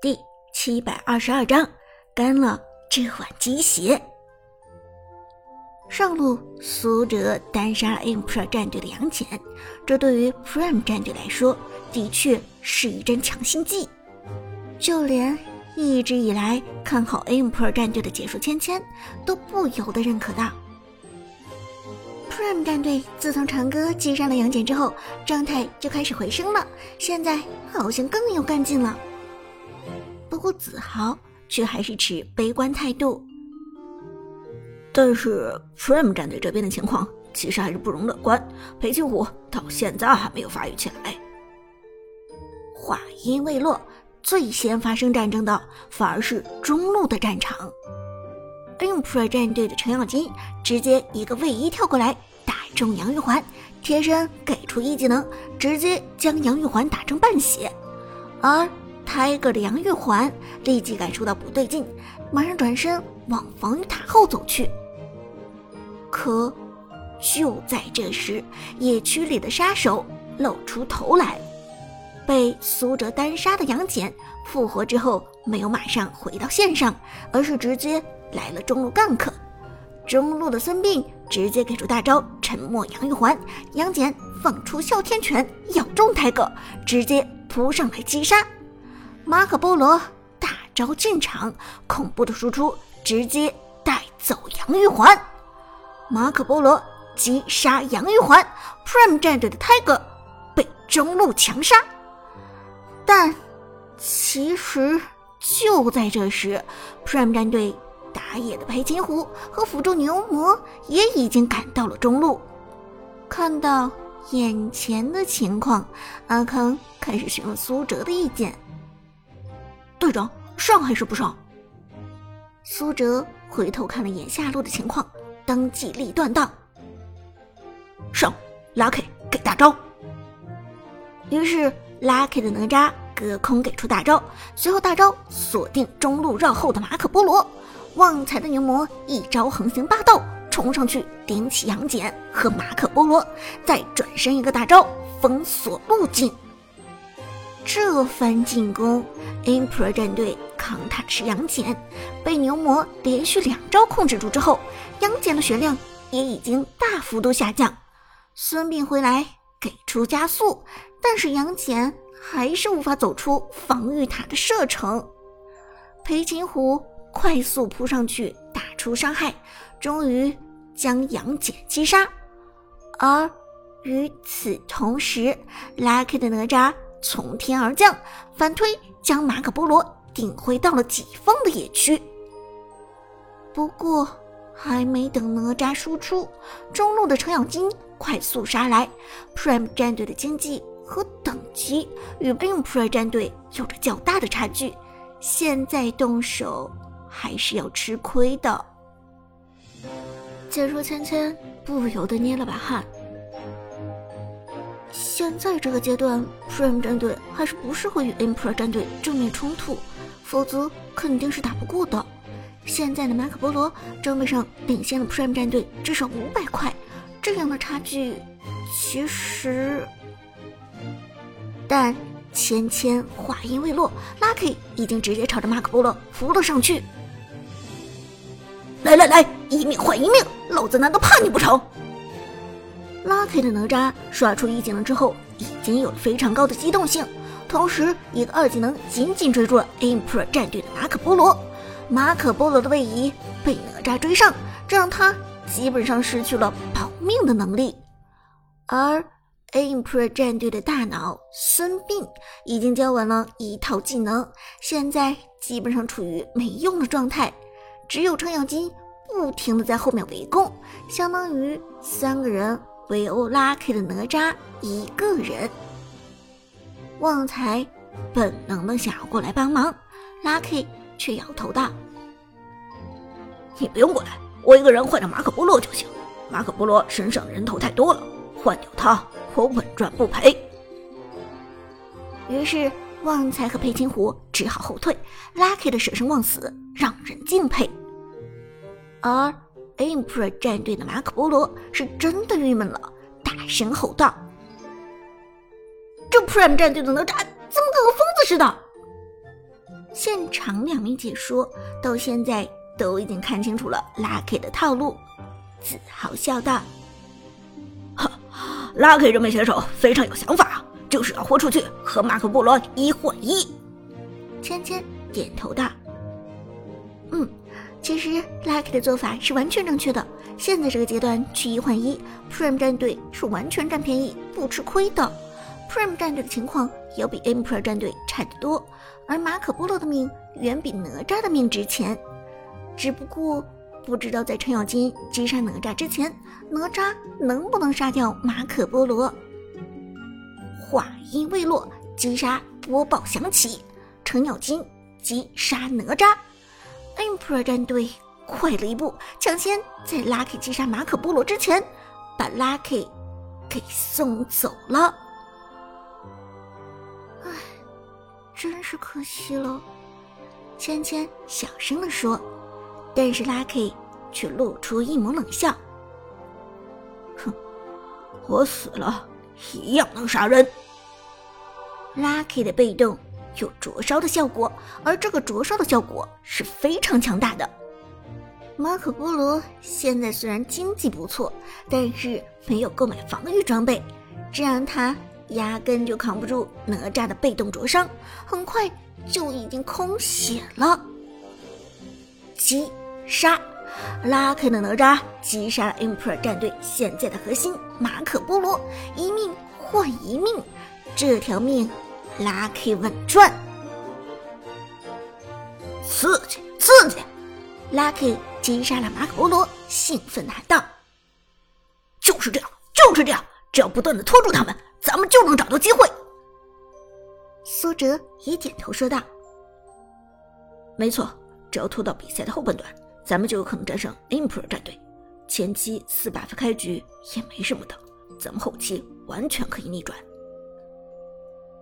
第七百二十二章，干了这碗鸡血。上路，苏哲单杀了 Emperor 战队的杨戬，这对于 Prime 战队来说，的确是一针强心剂。就连一直以来看好 M p r o 战队的解说芊芊，都不由得认可道：“Prime 战队自从长歌击杀了杨戬之后，状态就开始回升了，现在好像更有干劲了。”不过子豪却还是持悲观态度。但是 Prime 战队这边的情况其实还是不容乐观，裴擒虎到现在还没有发育起来。话音未落，最先发生战争的反而是中路的战场。Emperor 战队的程咬金直接一个位移跳过来，打中杨玉环，贴身给出一技能，直接将杨玉环打成半血，而。泰戈的杨玉环立即感受到不对劲，马上转身往防御塔后走去。可就在这时，野区里的杀手露出头来，被苏哲单杀的杨戬复活之后，没有马上回到线上，而是直接来了中路 gank。中路的孙膑直接给出大招沉默杨玉环，杨戬放出哮天犬咬中泰戈，直接扑上来击杀。马可波罗大招进场，恐怖的输出直接带走杨玉环。马可波罗击杀杨玉环，Prime 战队的 Tiger 被中路强杀。但其实就在这时，Prime 战队打野的裴擒虎和辅助牛魔也已经赶到了中路。看到眼前的情况，阿康开始询问苏哲的意见。队长上还是不上？苏哲回头看了眼下路的情况，当机立断道：“上，Lucky 给大招。”于是 Lucky 的哪吒隔空给出大招，随后大招锁定中路绕后的马可波罗，旺财的牛魔一招横行霸道冲上去顶起杨戬和马可波罗，再转身一个大招封锁路径。这番进攻，Emperor 战队扛塔是杨戬，被牛魔连续两招控制住之后，杨戬的血量也已经大幅度下降。孙膑回来给出加速，但是杨戬还是无法走出防御塔的射程。裴擒虎快速扑上去打出伤害，终于将杨戬击杀。而与此同时，Lucky 的哪吒。从天而降，反推将马可波罗顶回到了己方的野区。不过，还没等哪吒输出，中路的程咬金快速杀来。Prime 战队的经济和等级与 Emperor 战队有着较大的差距，现在动手还是要吃亏的。解说芊芊不由得捏了把汗。现在这个阶段，Prime 战队还是不适合与 Emperor 战队正面冲突，否则肯定是打不过的。现在的马可波罗装备上领先了 Prime 战队至少五百块，这样的差距其实……但芊芊话音未落，Lucky 已经直接朝着马可波罗扑了上去。来来来，一命换一命，老子难道怕你不成？Lucky 的哪吒刷出一技能之后，已经有了非常高的机动性，同时一个二技能紧紧追住了 Emperor 战队的马可波罗。马可波罗的位移被哪吒追上，这让他基本上失去了保命的能力。而 Emperor 战队的大脑孙膑已经交完了一套技能，现在基本上处于没用的状态，只有程咬金不停的在后面围攻，相当于三个人。围殴 Lucky 的哪吒一个人，旺财本能的想要过来帮忙，Lucky 却摇头道：“你不用过来，我一个人换掉马可波罗就行。马可波罗身上人头太多了，换掉他，我稳赚不赔。”于是旺财和裴擒虎只好后退，Lucky 的舍生忘死让人敬佩，而。Emperor 战队的马可波罗是真的郁闷了，大声吼道：“这 Prime 战队的哪吒怎么跟个疯子似的？”现场两名解说到现在都已经看清楚了 Lucky 的套路，自豪笑道：“哈，Lucky 这名选手非常有想法，就是要豁出去和马可波罗一换一。”芊芊点头道：“嗯，其实 Lucky 的做法是完全正确的。现在这个阶段去一换一，Prime 战队是完全占便宜不吃亏的。Prime 战队的情况要比 Emperor 战队差得多。”而马可波罗的命远比哪吒的命值钱，只不过不知道在程咬金击杀哪吒之前，哪吒能不能杀掉马可波罗。话音未落，击杀播报响起，程咬金击杀哪吒，Emperor 战队快了一步，抢先在 Lucky 击杀马可波罗之前，把 Lucky 给送走了。唉真是可惜了，芊芊小声地说，但是 Lucky 却露出一抹冷笑：“哼，我死了一样能杀人。”Lucky 的被动有灼烧的效果，而这个灼烧的效果是非常强大的。马可波罗现在虽然经济不错，但是没有购买防御装备，这让他。压根就扛不住哪吒的被动灼伤，很快就已经空血了。击杀拉开的哪吒击杀了 Emperor 战队现在的核心马可波罗，一命换一命，这条命 Lucky 稳赚。刺激刺激！Lucky 击杀了马可波罗，兴奋喊道：“就是这样，就是这样，只要不断的拖住他们。”咱们就能找到机会。苏哲也点头说道：“没错，只要拖到比赛的后半段，咱们就有可能战胜 Emperor 战队。前期四 buff 开局也没什么的，咱们后期完全可以逆转。”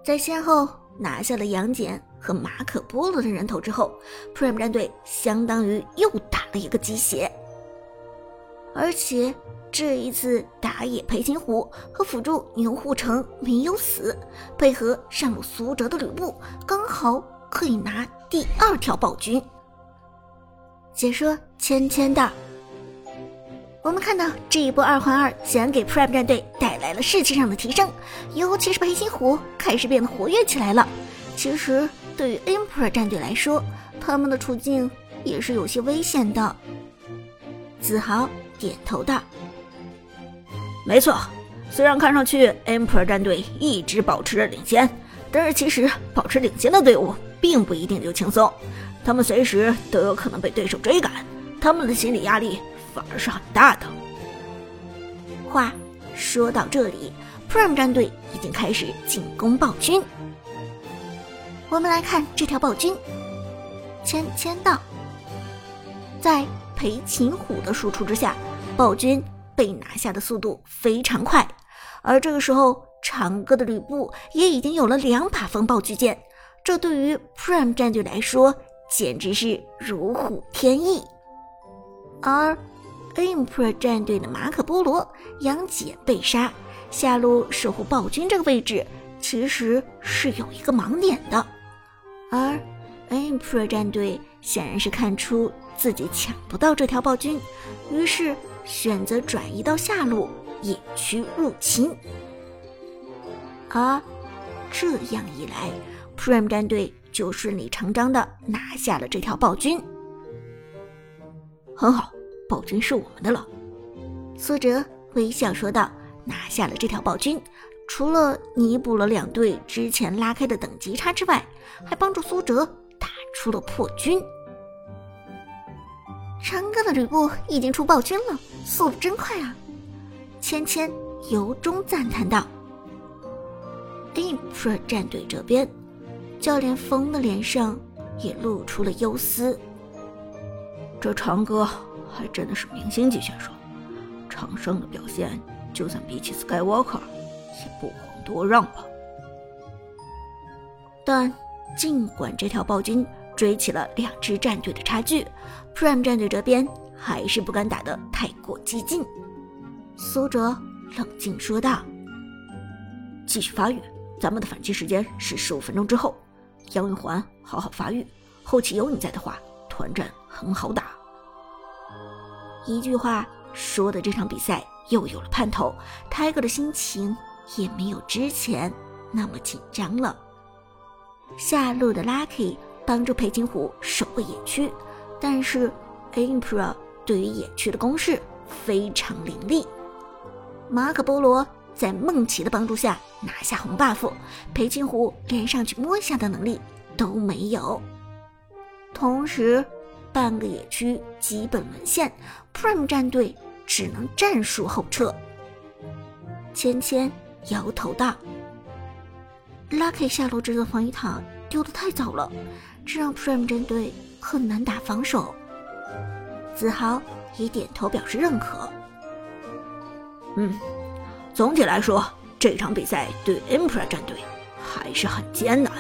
在先后拿下了杨戬和马可波罗的人头之后，Prime 战队相当于又打了一个鸡血，而且。这一次打野裴擒虎和辅助牛护城没有死，配合上路苏哲的吕布，刚好可以拿第二条暴君。解说芊芊的：“我们看到这一波二换二，显然给 Prime 战队带来了士气上的提升，尤其是裴擒虎开始变得活跃起来了。其实对于 Emperor 战队来说，他们的处境也是有些危险的。”子豪点头道。没错，虽然看上去 Emperor 战队一直保持着领先，但是其实保持领先的队伍并不一定就轻松，他们随时都有可能被对手追赶，他们的心理压力反而是很大的。话说到这里，Prime 战队已经开始进攻暴君。我们来看这条暴君，千千道，在裴擒虎的输出之下，暴君。被拿下的速度非常快，而这个时候，长歌的吕布也已经有了两把风暴巨剑，这对于 Prime 战队来说简直是如虎添翼。而 Emperor 战队的马可波罗、杨戬被杀，下路守护暴君这个位置其实是有一个盲点的，而 Emperor 战队显然是看出自己抢不到这条暴君，于是。选择转移到下路野区入侵，而这样一来，Prime 战队就顺理成章的拿下了这条暴君。很好，暴君是我们的了。苏哲微笑说道：“拿下了这条暴君，除了弥补了两队之前拉开的等级差之外，还帮助苏哲打出了破军。”长歌的吕布已经出暴君了，速度真快啊！芊芊由衷赞叹道。impro 战队这边，教练风的脸上也露出了忧思。这长歌还真的是明星级选手，长胜的表现，就算比起 Skywalker，也不遑多让吧。但尽管这条暴君追起了两支战队的差距。Prime 战队这边还是不敢打得太过激进，苏哲冷静说道：“继续发育，咱们的反击时间是十五分钟之后。杨玉环好好发育，后期有你在的话，团战很好打。一句话说的这场比赛又有了盼头，泰戈的心情也没有之前那么紧张了。下路的 Lucky 帮助裴金虎守卫野区，但是 Emperor 对于野区的攻势非常凌厉。马可波罗在梦奇的帮助下拿下红 buff，裴金虎连上去摸一下的能力都没有。同时，半个野区基本沦陷，Prime 战队只能战术后撤。芊芊摇头道：“Lucky 下路这座防御塔丢的太早了，这让 Prime 战队很难打防守。”子豪也点头表示认可。嗯，总体来说，这场比赛对 Emperor 战队还是很艰难。